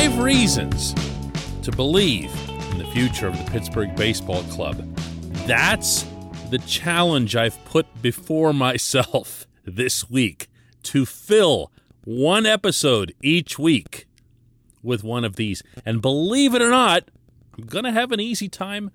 five reasons to believe in the future of the Pittsburgh Baseball Club. That's the challenge I've put before myself this week to fill one episode each week with one of these. And believe it or not, I'm going to have an easy time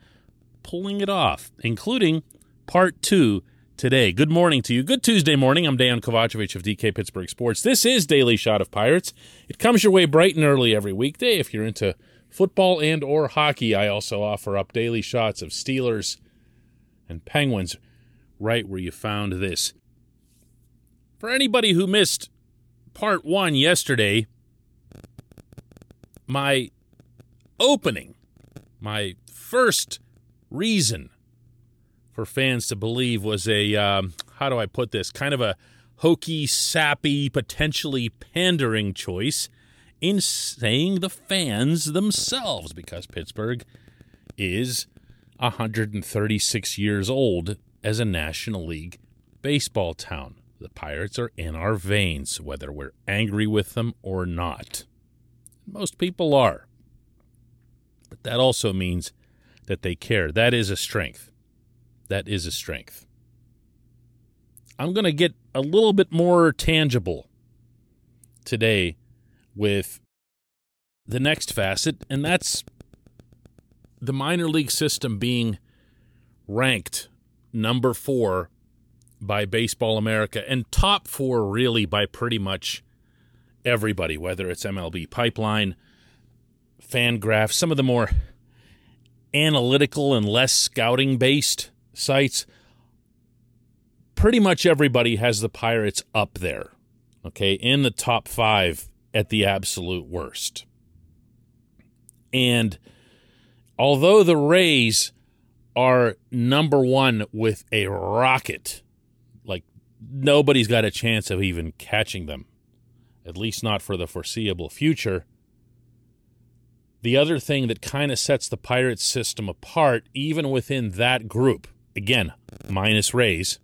pulling it off, including part two today. Good morning to you. Good Tuesday morning. I'm Dan Kovacevic of DK Pittsburgh Sports. This is Daily Shot of Pirates. It comes your way bright and early every weekday. If you're into football and or hockey, I also offer up daily shots of Steelers and Penguins right where you found this. For anybody who missed part 1 yesterday, my opening, my first reason for fans to believe was a um, how do I put this kind of a hokey, sappy, potentially pandering choice in saying the fans themselves because Pittsburgh is 136 years old as a National League baseball town. The Pirates are in our veins, whether we're angry with them or not. Most people are. But that also means that they care. That is a strength. That is a strength. I'm going to get a little bit more tangible today with the next facet, and that's the minor league system being ranked number four by Baseball America and top four really by pretty much everybody, whether it's MLB Pipeline, Fangraph, some of the more analytical and less scouting based sites. Pretty much everybody has the Pirates up there, okay, in the top five at the absolute worst. And although the Rays are number one with a rocket, like nobody's got a chance of even catching them, at least not for the foreseeable future. The other thing that kind of sets the Pirates system apart, even within that group, again, minus Rays,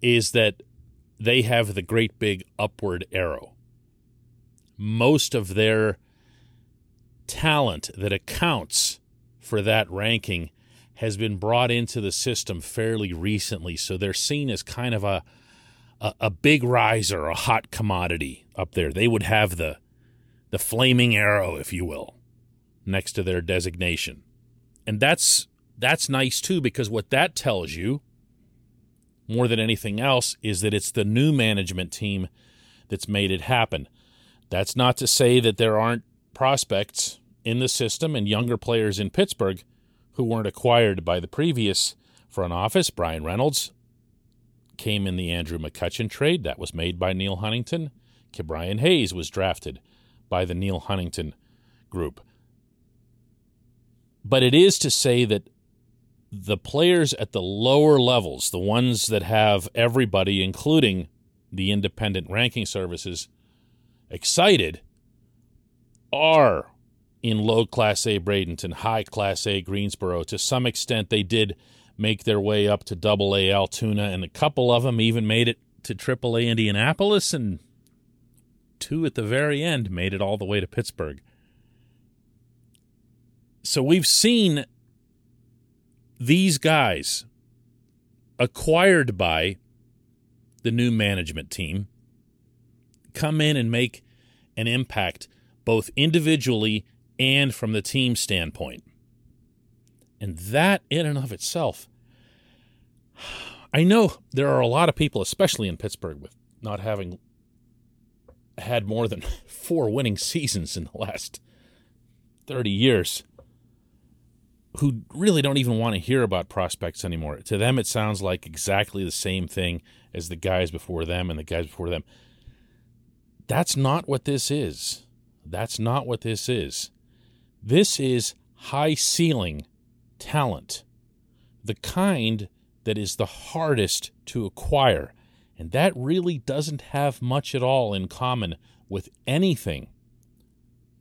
is that they have the great big upward arrow. Most of their talent that accounts for that ranking has been brought into the system fairly recently. So they're seen as kind of a, a, a big riser, a hot commodity up there. They would have the the flaming arrow, if you will, next to their designation. And that's that's nice too, because what that tells you, more than anything else, is that it's the new management team that's made it happen. That's not to say that there aren't prospects in the system and younger players in Pittsburgh who weren't acquired by the previous front office. Bryan Reynolds came in the Andrew McCutchen trade that was made by Neal Huntington. Ke'Bryan Hayes was drafted by the Neal Huntington group. But it is to say that the players at the lower levels, the ones that have everybody, including the independent ranking services, excited, are in low Class A Bradenton, high Class A Greensboro. To some extent, they did make their way up to Double A Altoona, and a couple of them even made it to Triple A Indianapolis, and two at the very end made it all the way to Pittsburgh. So we've seen these guys acquired by the new management team come in and make an impact both individually and from the team standpoint. And that, in and of itself, I know there are a lot of people, especially in Pittsburgh, with not having had more than four winning seasons in the last 30 years, who really don't even want to hear about prospects anymore. To them, it sounds like exactly the same thing as the guys before them and the guys before them. That's not what this is. That's not what this is. This is high ceiling talent, the kind that is the hardest to acquire. And that really doesn't have much at all in common with anything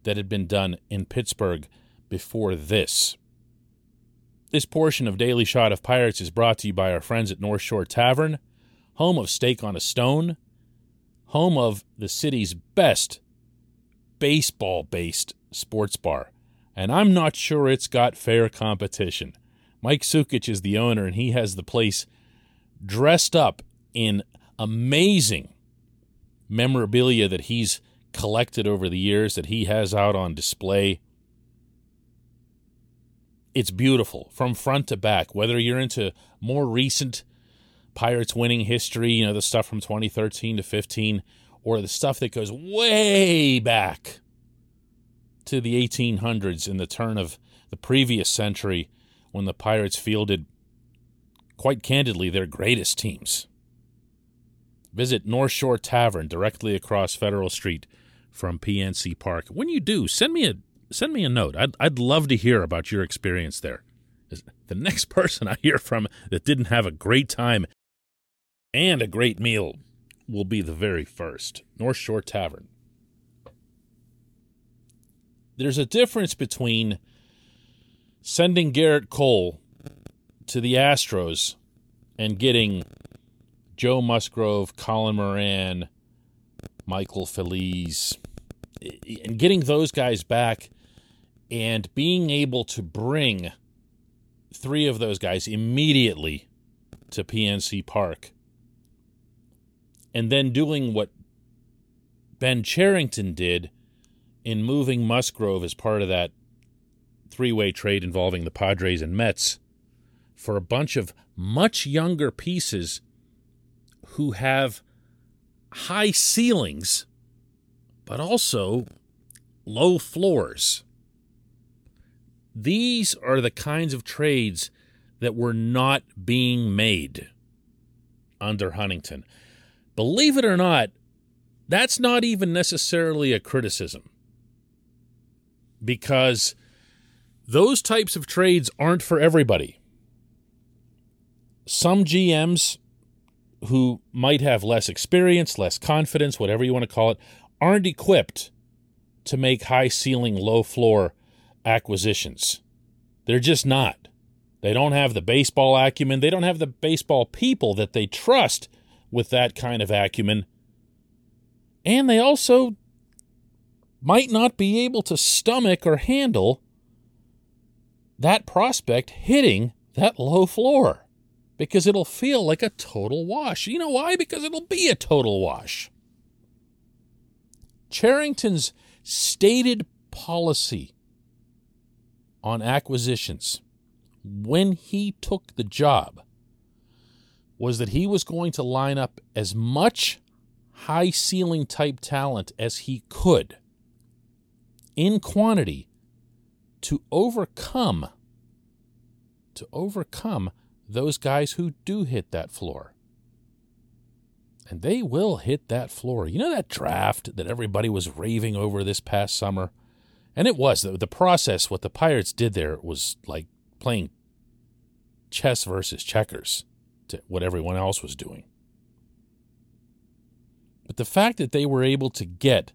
that had been done in Pittsburgh before this. This portion of Daily Shot of Pirates is brought to you by our friends at North Shore Tavern, home of Steak on a Stone, home of the city's best baseball based sports bar, and I'm not sure it's got fair competition. Mike Sukic is the owner, and he has the place dressed up in amazing memorabilia that he's collected over the years that he has out on display. It's beautiful from front to back, whether you're into more recent Pirates winning history, you know, the stuff from 2013 to 15, or the stuff that goes way back to the 1800s in the turn of the previous century when the Pirates fielded, quite candidly, their greatest teams. Visit North Shore Tavern directly across Federal Street from PNC Park. When you do, send me a send me a note. I'd I'd love to hear about your experience there. The next person I hear from that didn't have a great time and a great meal will be the very first. North Shore Tavern. There's a difference between sending Gerrit Cole to the Astros and getting Joe Musgrove, Colin Moran, Michael Feliz, and getting those guys back and being able to bring three of those guys immediately to PNC Park and then doing what Ben Cherington did in moving Musgrove as part of that three way trade involving the Padres and Mets for a bunch of much younger pieces who have high ceilings, but also low floors. These are the kinds of trades that were not being made under Huntington. Believe it or not, that's not even necessarily a criticism because those types of trades aren't for everybody. Some GMs who might have less experience, less confidence, whatever you want to call it, aren't equipped to make high ceiling, low floor acquisitions. They're just not. They don't have the baseball acumen. They don't have the baseball people that they trust with that kind of acumen. And they also might not be able to stomach or handle that prospect hitting that low floor because it'll feel like a total wash. You know why? Because it'll be a total wash. Cherington's stated policy on acquisitions when he took the job was that he was going to line up as much high ceiling type talent as he could in quantity to overcome to overcome those guys who do hit that floor. And they will hit that floor. You know that draft that everybody was raving over this past summer? And it was. The, the process, what the Pirates did there was like playing chess versus checkers to what everyone else was doing. But the fact that they were able to get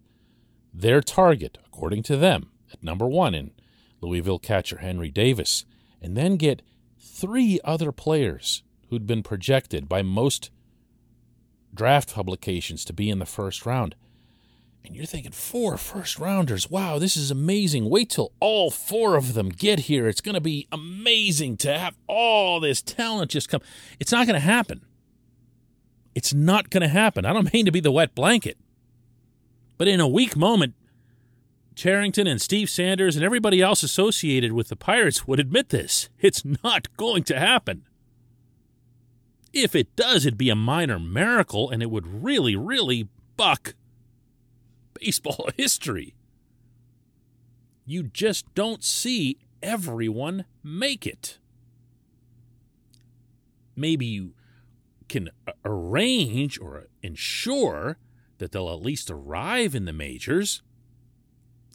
their target, according to them, at number one in Louisville catcher Henry Davis, and then get three other players who'd been projected by most draft publications to be in the first round. And you're thinking, four first rounders. Wow, this is amazing. Wait till all four of them get here. It's going to be amazing to have all this talent just come. It's not going to happen. It's not going to happen. I don't mean to be the wet blanket. But in a weak moment, Cherington and Steve Sanders and everybody else associated with the Pirates would admit this. It's not going to happen. If it does, it'd be a minor miracle and it would really, really buck baseball history. You just don't see everyone make it. Maybe you can arrange or ensure that they'll at least arrive in the majors.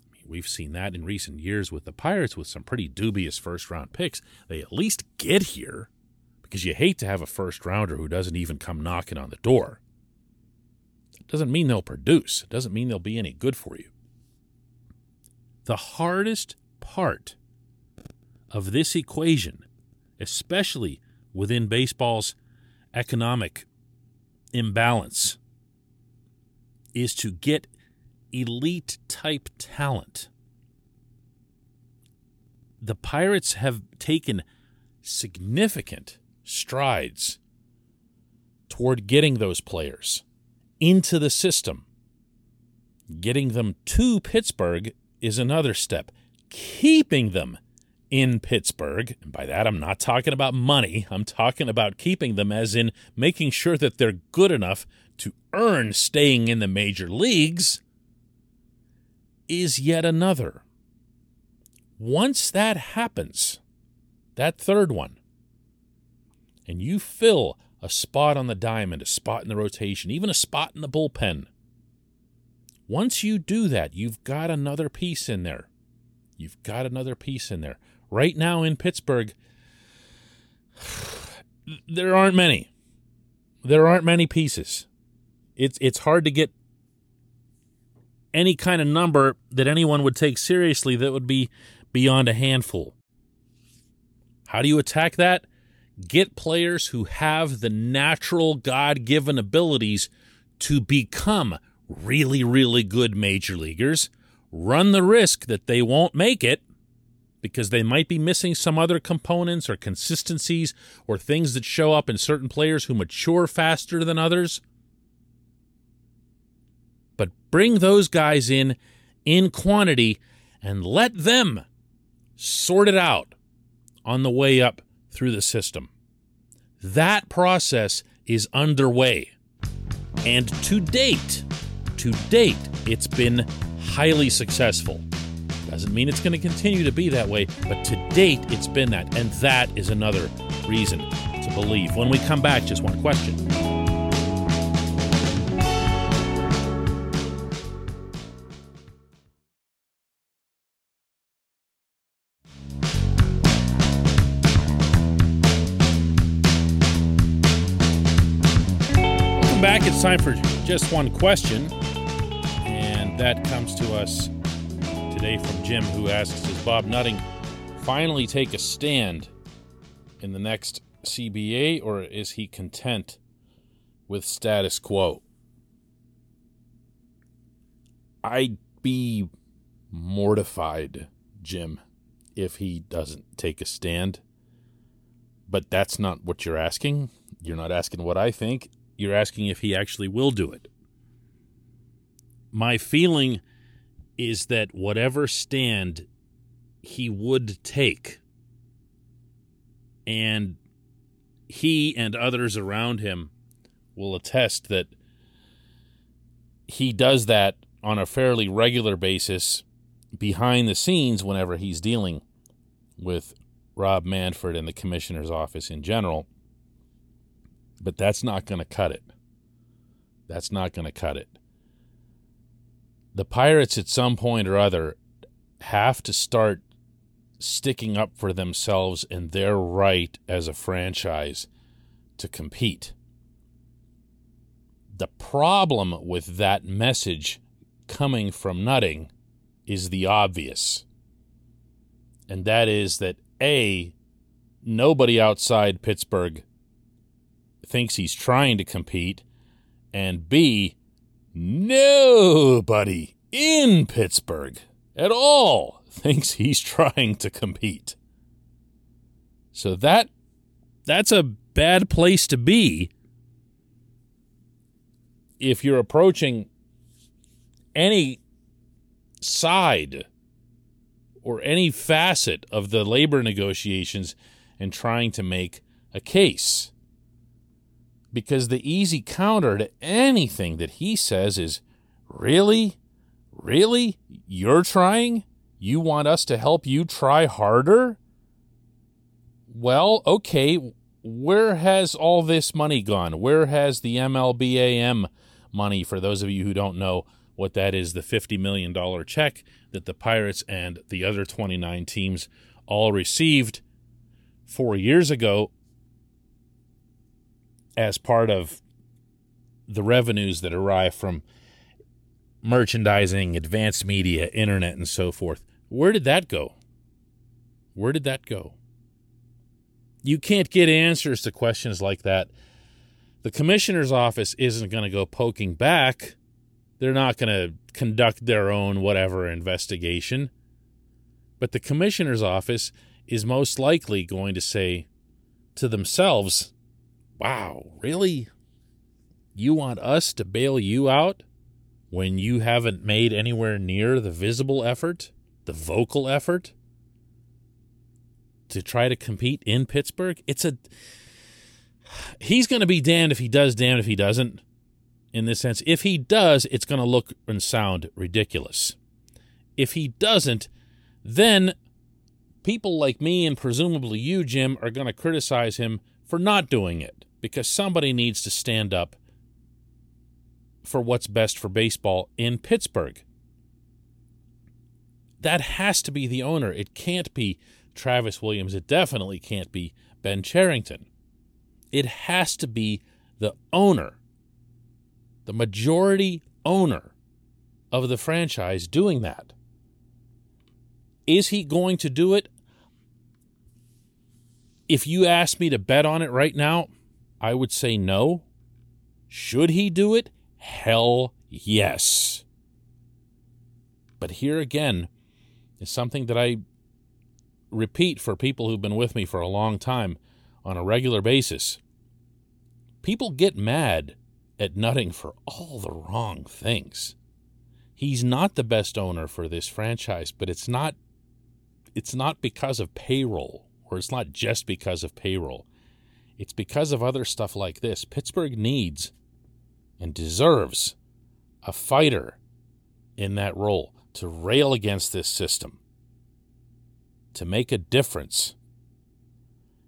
I mean, we've seen that in recent years with the Pirates with some pretty dubious first round picks. They at least get here because you hate to have a first rounder who doesn't even come knocking on the door. Doesn't mean they'll produce, it doesn't mean they'll be any good for you. The hardest part of this equation, especially within baseball's economic imbalance, is to get elite type talent. The Pirates have taken significant strides toward getting those players into the system. Getting them to Pittsburgh is another step. Keeping them in Pittsburgh, and by that I'm not talking about money, I'm talking about keeping them as in making sure that they're good enough to earn staying in the major leagues, is yet another. Once that happens, that third one, and you fill a spot on the diamond, a spot in the rotation, even a spot in the bullpen. Once you do that, you've got another piece in there. You've got another piece in there. Right now in Pittsburgh, there aren't many. There aren't many pieces. It's it's hard to get any kind of number that anyone would take seriously that would be beyond a handful. How do you attack that? Get players who have the natural God given abilities to become really, really good major leaguers. Run the risk that they won't make it because they might be missing some other components or consistencies or things that show up in certain players who mature faster than others. But bring those guys in in quantity and let them sort it out on the way up through the system. That process is underway. And to date, to date, it's been highly successful. Doesn't mean it's going to continue to be that way, but to date, it's been that. And that is another reason to believe. When we come back, just one question. Welcome back. It's time for just one question. And that comes to us today from Jim, who asks Does Bob Nutting finally take a stand in the next CBA, or is he content with status quo? I'd be mortified, Jim, if he doesn't take a stand. But that's not what you're asking. You're not asking what I think. You're asking if he actually will do it. My feeling is that whatever stand he would take, and he and others around him will attest that he does that on a fairly regular basis behind the scenes whenever he's dealing with Rob Manfred and the commissioner's office in general. But that's not going to cut it. That's not going to cut it the Pirates at some point or other have to start sticking up for themselves and their right as a franchise to compete. The problem with that message coming from Nutting is the obvious. And that is that A, nobody outside Pittsburgh thinks he's trying to compete, and B, nobody in Pittsburgh at all thinks he's trying to compete. So that that's a bad place to be if you're approaching any side or any facet of the labor negotiations and trying to make a case because the easy counter to anything that he says is, Really? Really? You're trying? You want us to help you try harder? Well, okay, where has all this money gone? Where has the MLBAM money, for those of you who don't know what that is, the $50 million check that the Pirates and the other 29 teams all received four years ago as part of the revenues that arrive from merchandising, advanced media, internet, and so forth. Where did that go? Where did that go? You can't get answers to questions like that. The commissioner's office isn't going to go poking back They're not going to conduct their own whatever investigation. But the commissioner's office is most likely going to say to themselves, Wow, really? You want us to bail you out when you haven't made anywhere near the visible effort, the vocal effort to try to compete in Pittsburgh? It's a. He's going to be damned if he does, damned if he doesn't, in this sense. If he does, it's going to look and sound ridiculous. If he doesn't, then people like me and presumably you, Jim, are going to criticize him for not doing it because somebody needs to stand up for what's best for baseball in Pittsburgh. That has to be the owner. It can't be Travis Williams. It definitely can't be Ben Cherington. It has to be the owner, the majority owner of the franchise doing that. Is he going to do it? If you ask me to bet on it right now, I would say no. Should he do it? Hell yes. But here again is something that I repeat for people who've been with me for a long time on a regular basis. People get mad at Nutting for all the wrong things. He's not the best owner for this franchise, but it's not it's not because of payroll, or it's not just because of payroll. It's because of other stuff like this. Pittsburgh needs and deserves a fighter in that role to rail against this system, to make a difference.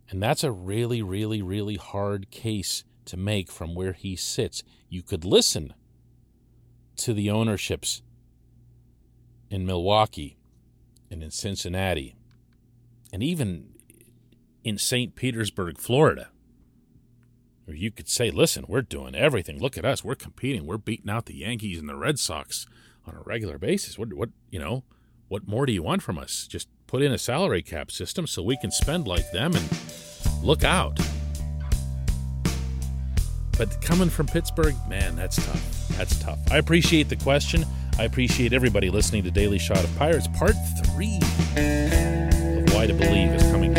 And that's a really, really, really hard case to make from where he sits. You could listen to the ownerships in Milwaukee and in Cincinnati, and even in St. Petersburg, Florida. Or you could say, listen, we're doing everything. Look at us. We're competing. We're beating out the Yankees and the Red Sox on a regular basis. What, what, you know, what more do you want from us? Just put in a salary cap system so we can spend like them and look out. But coming from Pittsburgh, man, that's tough. That's tough. I appreciate the question. I appreciate everybody listening to Daily Shot of Pirates. Part three of Why to Believe is coming